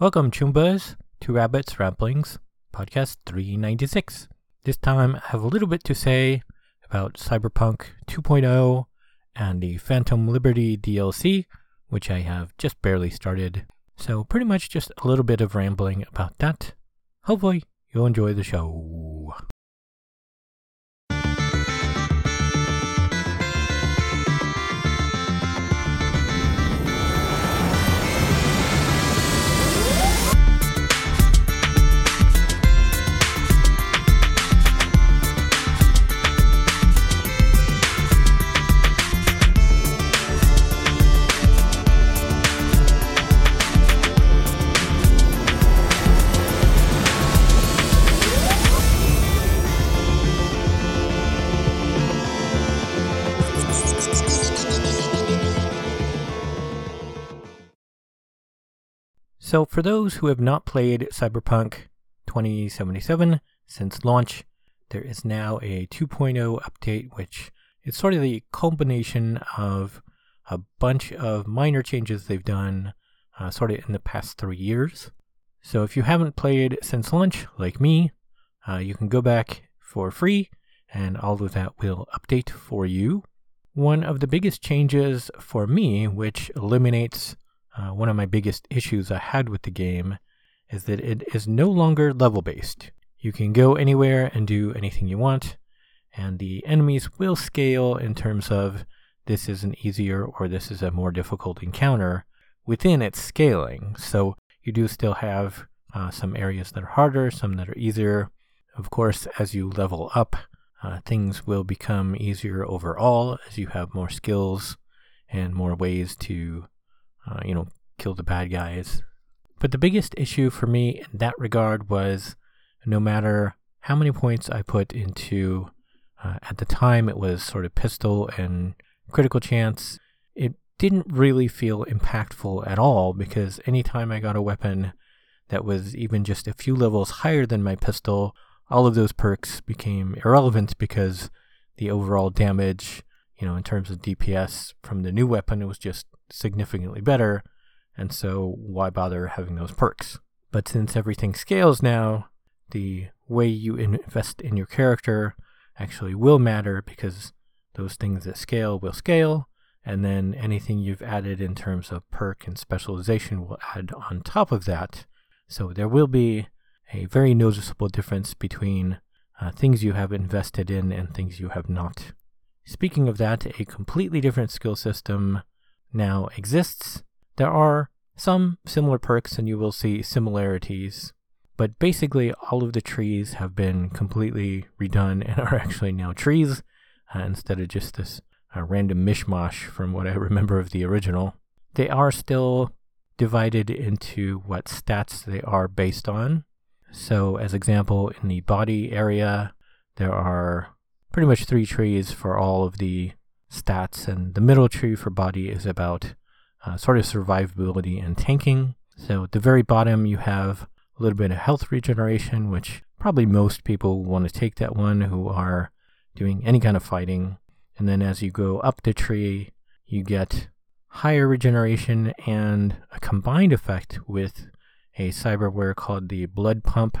Welcome, Chumbas, to Rabbits Ramblings, podcast 396. This time, I have a little bit to say about Cyberpunk 2.0 and the Phantom Liberty DLC, which I have just barely started. So, pretty much just a little bit of rambling about that. Hopefully, you'll enjoy the show. So, for those who have not played Cyberpunk 2077 since launch, there is now a 2.0 update, which is sort of the culmination of a bunch of minor changes they've done uh, sort of in the past three years. So, if you haven't played since launch, like me, uh, you can go back for free, and all of that will update for you. One of the biggest changes for me, which eliminates uh, one of my biggest issues I had with the game is that it is no longer level based. You can go anywhere and do anything you want, and the enemies will scale in terms of this is an easier or this is a more difficult encounter within its scaling. So you do still have uh, some areas that are harder, some that are easier. Of course, as you level up, uh, things will become easier overall as you have more skills and more ways to uh, you know, kill the bad guys. But the biggest issue for me in that regard was no matter how many points I put into, uh, at the time it was sort of pistol and critical chance, it didn't really feel impactful at all because anytime I got a weapon that was even just a few levels higher than my pistol, all of those perks became irrelevant because the overall damage, you know, in terms of DPS from the new weapon, it was just significantly better, and so why bother having those perks? But since everything scales now, the way you invest in your character actually will matter because those things that scale will scale, and then anything you've added in terms of perk and specialization will add on top of that. So there will be a very noticeable difference between uh, things you have invested in and things you have not. Speaking of that, a completely different skill system now exists. There are some similar perks, and you will see similarities. But basically, all of the trees have been completely redone and are actually now trees uh, instead of just this uh, random mishmash from what I remember of the original. They are still divided into what stats they are based on. So, as example, in the body area, there are pretty much three trees for all of the stats, and the middle tree for body is about uh, sort of survivability and tanking. So at the very bottom, you have a little bit of health regeneration, which probably most people want to take that one who are doing any kind of fighting. And then as you go up the tree, you get higher regeneration and a combined effect with a cyberware called the blood pump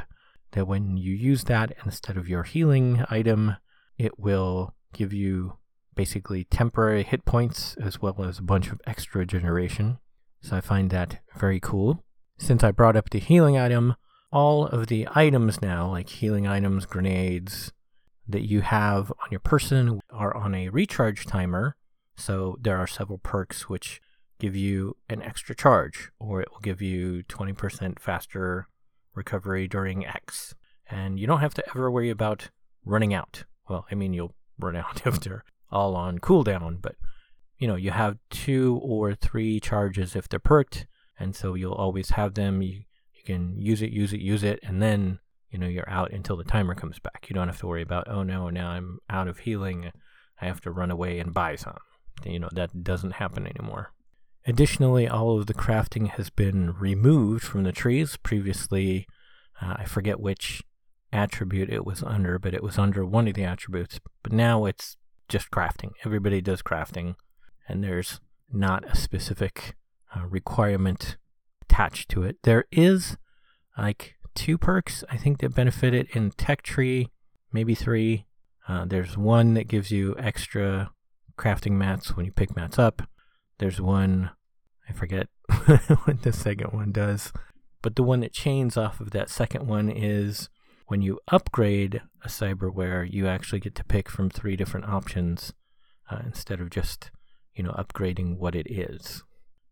that when you use that instead of your healing item, it will give you basically temporary hit points as well as a bunch of extra generation. So I find that very cool. Since I brought up the healing item, all of the items now, like healing items, grenades, that you have on your person are on a recharge timer. So there are several perks which give you an extra charge, or it will give you 20% faster recovery during X. And you don't have to ever worry about running out. Well, I mean, you'll run out after all on cooldown, but you know, you have two or three charges if they're perked, and so you'll always have them. You, you can use it, use it, use it, and then, you know, you're out until the timer comes back. You don't have to worry about, oh no, now I'm out of healing. I have to run away and buy some. You know, that doesn't happen anymore. Additionally, all of the crafting has been removed from the trees. Previously, uh, I forget which attribute it was under, but it was under one of the attributes. But now it's just crafting. Everybody does crafting, and there's not a specific uh, requirement attached to it. There is like two perks I think that benefit it in Tech Tree, maybe three. Uh, there's one that gives you extra crafting mats when you pick mats up. There's one, I forget what the second one does, but the one that chains off of that second one is when you upgrade a cyberware, you actually get to pick from three different options uh, instead of just, you know, upgrading what it is,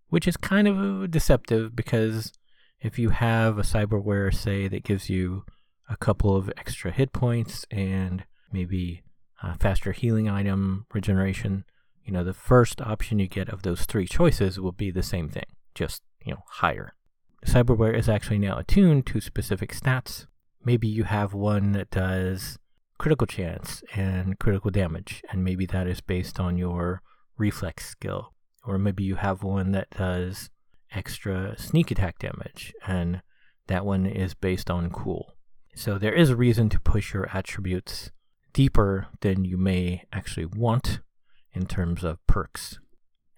which is kind of deceptive because if you have a cyberware, say, that gives you a couple of extra hit points and maybe a faster healing item regeneration, you know, the first option you get of those three choices will be the same thing, just, you know, higher. Cyberware is actually now attuned to specific stats. Maybe you have one that does critical chance and critical damage, and maybe that is based on your reflex skill. Or maybe you have one that does extra sneak attack damage, and that one is based on cool. So there is a reason to push your attributes deeper than you may actually want in terms of perks.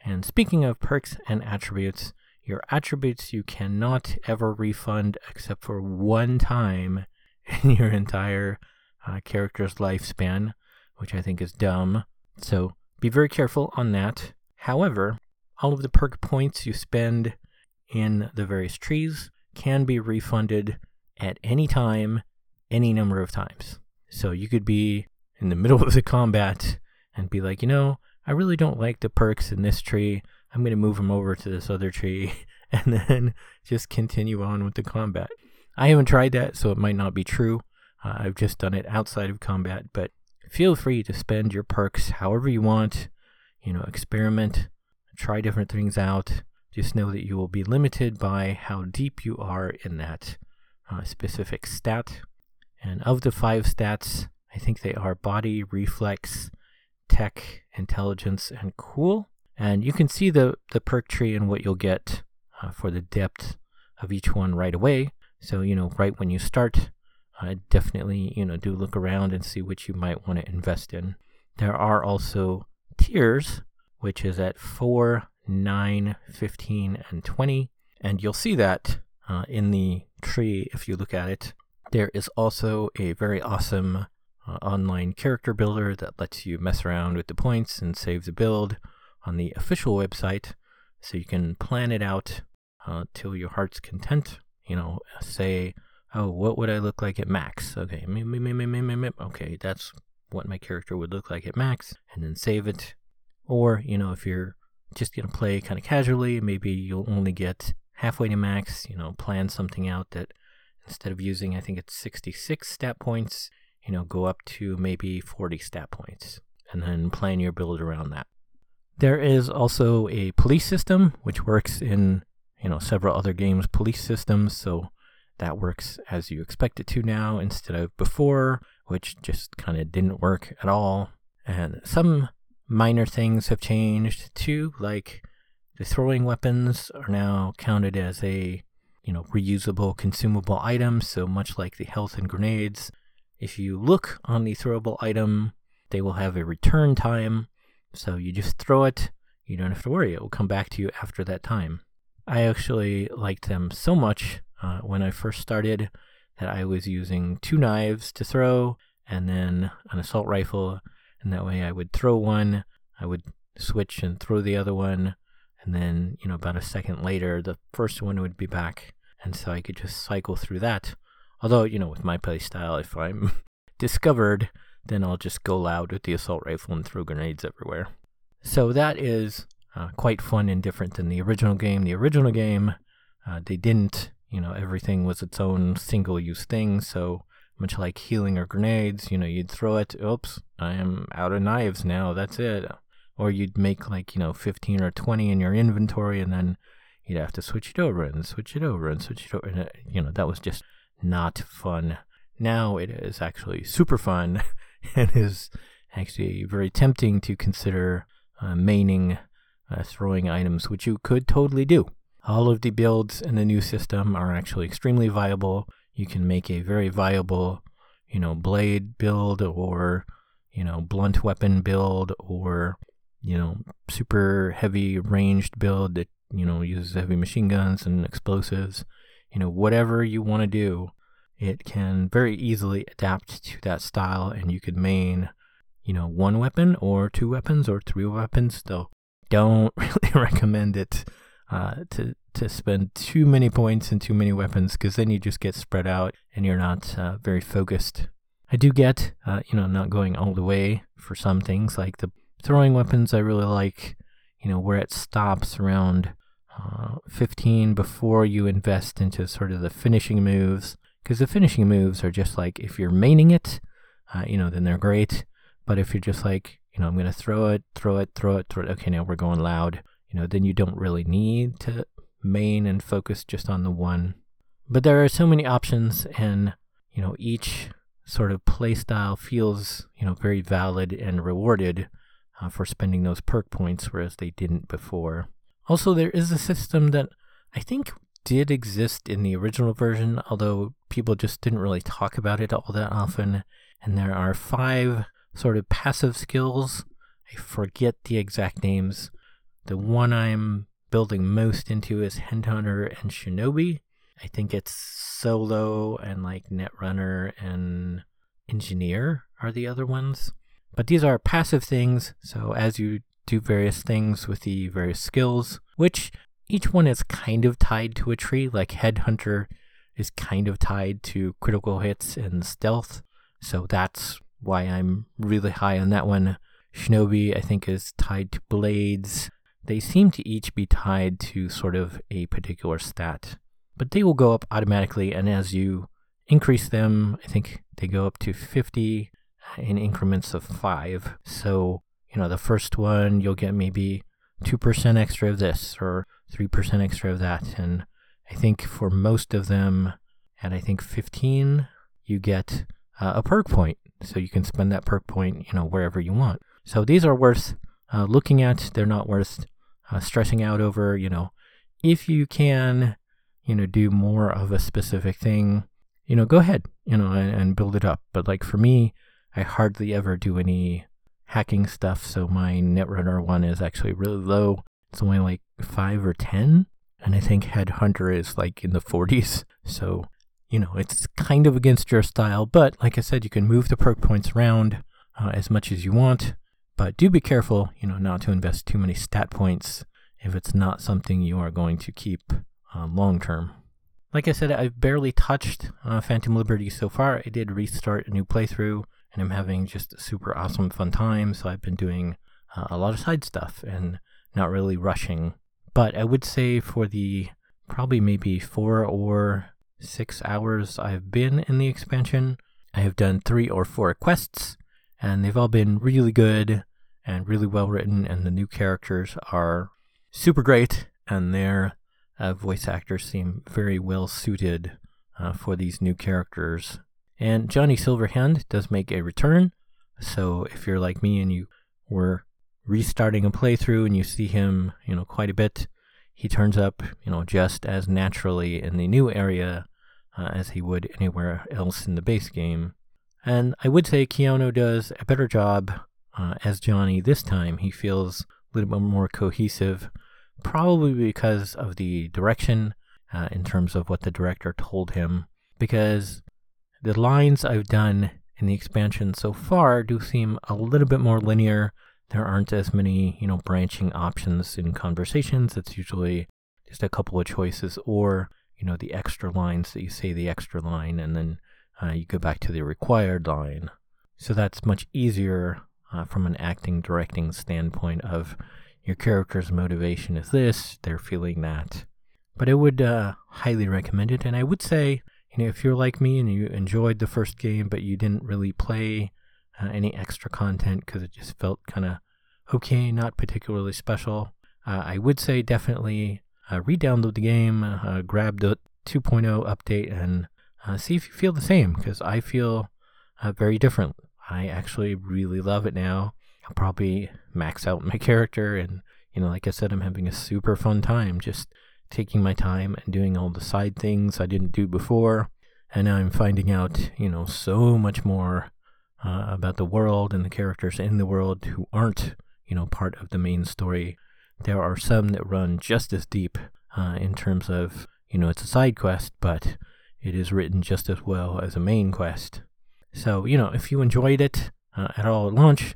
And speaking of perks and attributes, your attributes you cannot ever refund except for one time in your entire uh, character's lifespan, which I think is dumb. So be very careful on that. However, all of the perk points you spend in the various trees can be refunded at any time, any number of times. So you could be in the middle of the combat and be like, you know, I really don't like the perks in this tree. I'm going to move them over to this other tree and then just continue on with the combat. I haven't tried that, so it might not be true. Uh, I've just done it outside of combat, but feel free to spend your perks however you want. You know, experiment, try different things out. Just know that you will be limited by how deep you are in that uh, specific stat. And of the five stats, I think they are body, reflex, tech, intelligence, and cool. And you can see the, the perk tree and what you'll get uh, for the depth of each one right away. So, you know, right when you start, uh, definitely, you know, do look around and see which you might want to invest in. There are also tiers, which is at 4, 9, 15, and 20. And you'll see that uh, in the tree if you look at it. There is also a very awesome uh, online character builder that lets you mess around with the points and save the build on the official website. So you can plan it out uh, till your heart's content. You know, say, oh, what would I look like at max? Okay, okay, that's what my character would look like at max, and then save it. Or, you know, if you're just going to play kind of casually, maybe you'll only get halfway to max, you know, plan something out that instead of using, I think it's 66 stat points, you know, go up to maybe 40 stat points and then plan your build around that. There is also a police system which works in, you know, several other games police systems, so that works as you expect it to now instead of before, which just kind of didn't work at all. And some minor things have changed too, like the throwing weapons are now counted as a, you know, reusable consumable item, so much like the health and grenades, if you look on the throwable item, they will have a return time, so you just throw it, you don't have to worry, it will come back to you after that time. I actually liked them so much uh, when I first started that I was using two knives to throw and then an assault rifle, and that way I would throw one, I would switch and throw the other one, and then, you know, about a second later, the first one would be back, and so I could just cycle through that. Although, you know, with my play style, if I'm discovered, then I'll just go loud with the assault rifle and throw grenades everywhere. So that is uh, quite fun and different than the original game. The original game, uh, they didn't, you know, everything was its own single use thing. So much like healing or grenades, you know, you'd throw it, oops, I am out of knives now, that's it. Or you'd make like, you know, 15 or 20 in your inventory and then you'd have to switch it over and switch it over and switch it over. And, uh, you know, that was just not fun. Now it is actually super fun and is actually very tempting to consider uh, maining uh, throwing items, which you could totally do. All of the builds in the new system are actually extremely viable. You can make a very viable, you know, blade build or, you know, blunt weapon build or, you know, super heavy ranged build that you know, uses heavy machine guns and explosives. You know, whatever you want to do, it can very easily adapt to that style, and you could main, you know, one weapon or two weapons or three weapons. Though, don't really recommend it uh, to to spend too many points and too many weapons because then you just get spread out and you're not uh, very focused. I do get, uh, you know, not going all the way for some things like the throwing weapons. I really like, you know, where it stops around uh, 15 before you invest into sort of the finishing moves because the finishing moves are just like if you're maining it, uh, you know, then they're great. But if you're just like, you know, I'm going to throw it, throw it, throw it, throw it. Okay, now we're going loud. You know, then you don't really need to main and focus just on the one. But there are so many options, and you know, each sort of play style feels, you know, very valid and rewarded uh, for spending those perk points, whereas they didn't before. Also, there is a system that I think did exist in the original version, although people just didn't really talk about it all that often. And there are five sort of passive skills. I forget the exact names. The one I'm building most into is Headhunter and Shinobi. I think it's Solo and like Netrunner and Engineer are the other ones. But these are passive things, so as you do various things with the various skills, which each one is kind of tied to a tree, like Headhunter is kind of tied to critical hits and stealth. So that's why I'm really high on that one. Shinobi, I think, is tied to blades. They seem to each be tied to sort of a particular stat, but they will go up automatically. And as you increase them, I think they go up to 50 in increments of five. So you know, the first one you'll get maybe 2% extra of this or 3% extra of that. And I think for most of them, at I think 15, you get uh, a perk point. So you can spend that perk point, you know, wherever you want. So these are worth uh, looking at. They're not worth uh, stressing out over, you know, if you can, you know, do more of a specific thing, you know, go ahead, you know, and, and build it up. But like for me, I hardly ever do any hacking stuff, so my Netrunner one is actually really low. It's only like 5 or 10, and I think Headhunter is like in the 40s. So, you know, it's kind of against your style, but like I said, you can move the perk points around uh, as much as you want. But do be careful, you know, not to invest too many stat points if it's not something you are going to keep uh, long term. Like I said, I've barely touched uh, Phantom Liberty so far. I did restart a new playthrough and I'm having just a super awesome fun time. So I've been doing uh, a lot of side stuff and not really rushing. But I would say for the probably maybe four or six hours I've been in the expansion, I have done three or four quests, and they've all been really good and really well written, and the new characters are super great, and their uh, voice actors seem very well suited uh, for these new characters. And Johnny Silverhand does make a return. So if you're like me and you were restarting a playthrough and you see him, you know, quite a bit, he turns up, you know, just as naturally in the new area uh, as he would anywhere else in the base game. And I would say Keanu does a better job uh, as Johnny this time. He feels a little bit more cohesive, probably because of the direction uh, in terms of what the director told him. Because the lines I've done in the expansion so far do seem a little bit more linear. There aren't as many, you know, branching options in conversations. It's usually just a couple of choices or, you know, the extra lines that you say the extra line and then uh, you go back to the required line. So that's much easier uh, from an acting directing standpoint of your character's motivation is this, they're feeling that. But I would uh, highly recommend it. And I would say, you know, if you're like me and you enjoyed the first game, but you didn't really play uh, any extra content because it just felt kind of okay, not particularly special, uh, I would say definitely uh, re-download the game, uh, grab the 2.0 update, and uh, see if you feel the same. Because I feel uh, very different. I actually really love it now. I'll probably max out my character, and you know, like I said, I'm having a super fun time just taking my time and doing all the side things I didn't do before. And now I'm finding out, you know, so much more uh, about the world and the characters in the world who aren't, you know, part of the main story there are some that run just as deep uh, in terms of, you know, it's a side quest, but it is written just as well as a main quest. So, you know, if you enjoyed it uh, at all at launch,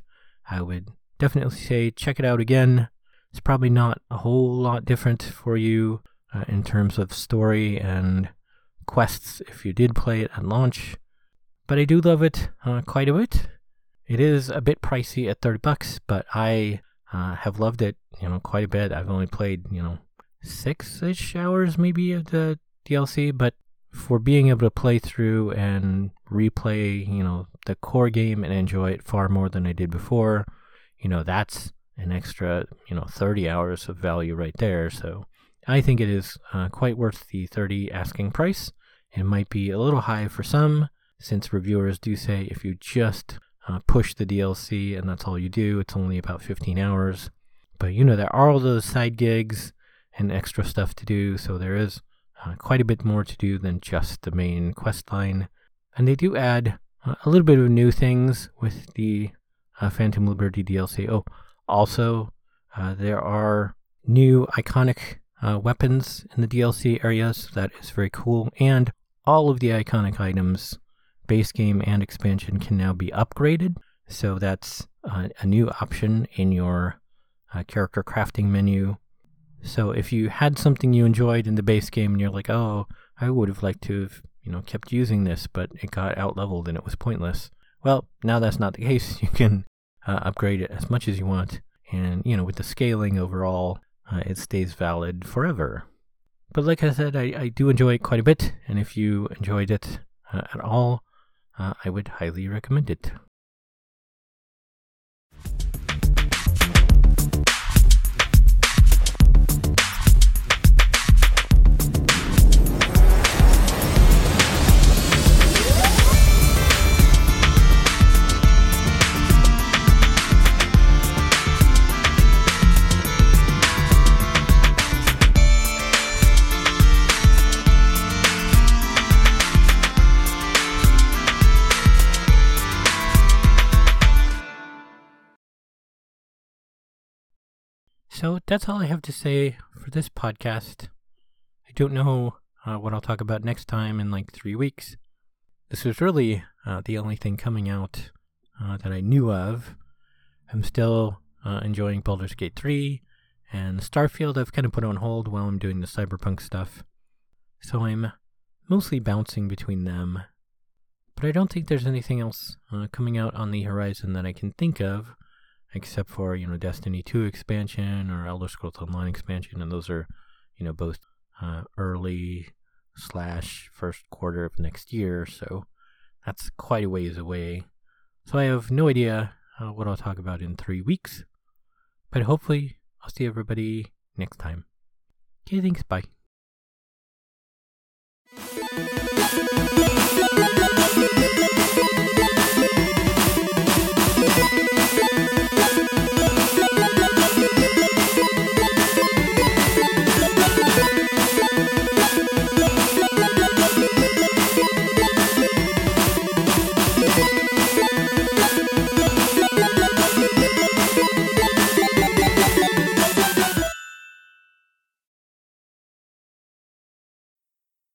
I would definitely say check it out again. It's probably not a whole lot different for you uh, in terms of story and quests if you did play it at launch, but I do love it uh, quite a bit. It is a bit pricey at 30 bucks, but I uh, have loved it, you know, quite a bit. I've only played, you know, six-ish hours maybe of the DLC, but for being able to play through and replay, you know, the core game and enjoy it far more than I did before, you know, that's an extra, you know, 30 hours of value right there. So I think it is uh, quite worth the 30 asking price. It might be a little high for some, since reviewers do say if you just uh, push the DLC and that's all you do, it's only about 15 hours. But you know, there are all those side gigs and extra stuff to do, so there is uh, quite a bit more to do than just the main quest line. And they do add uh, a little bit of new things with the uh, Phantom Liberty DLC. Oh, also, uh, there are new iconic uh, weapons in the DLC areas. That is very cool. And all of the iconic items, base game and expansion, can now be upgraded. So that's uh, a new option in your character crafting menu so if you had something you enjoyed in the base game and you're like, oh, I would have liked to have, you know, kept using this, but it got out leveled and it was pointless. Well, now that's not the case. You can uh, upgrade it as much as you want. And, you know, with the scaling overall, uh, it stays valid forever. But like I said, I, I do enjoy it quite a bit. And if you enjoyed it uh, at all, uh, I would highly recommend it. That's all I have to say for this podcast. I don't know uh, what I'll talk about next time in like three weeks. This was really uh, the only thing coming out uh, that I knew of. I'm still uh, enjoying Baldur's Gate 3, and Starfield I've kind of put on hold while I'm doing the cyberpunk stuff. So I'm mostly bouncing between them. But I don't think there's anything else uh, coming out on the horizon that I can think of except for you know Destiny 2 expansion or Elder Scrolls Online expansion, and those are you know both uh, early slash first quarter of next year, so that's quite a ways away. So I have no idea uh, what I'll talk about in three weeks, but hopefully I'll see everybody next time. Okay, thanks. Bye.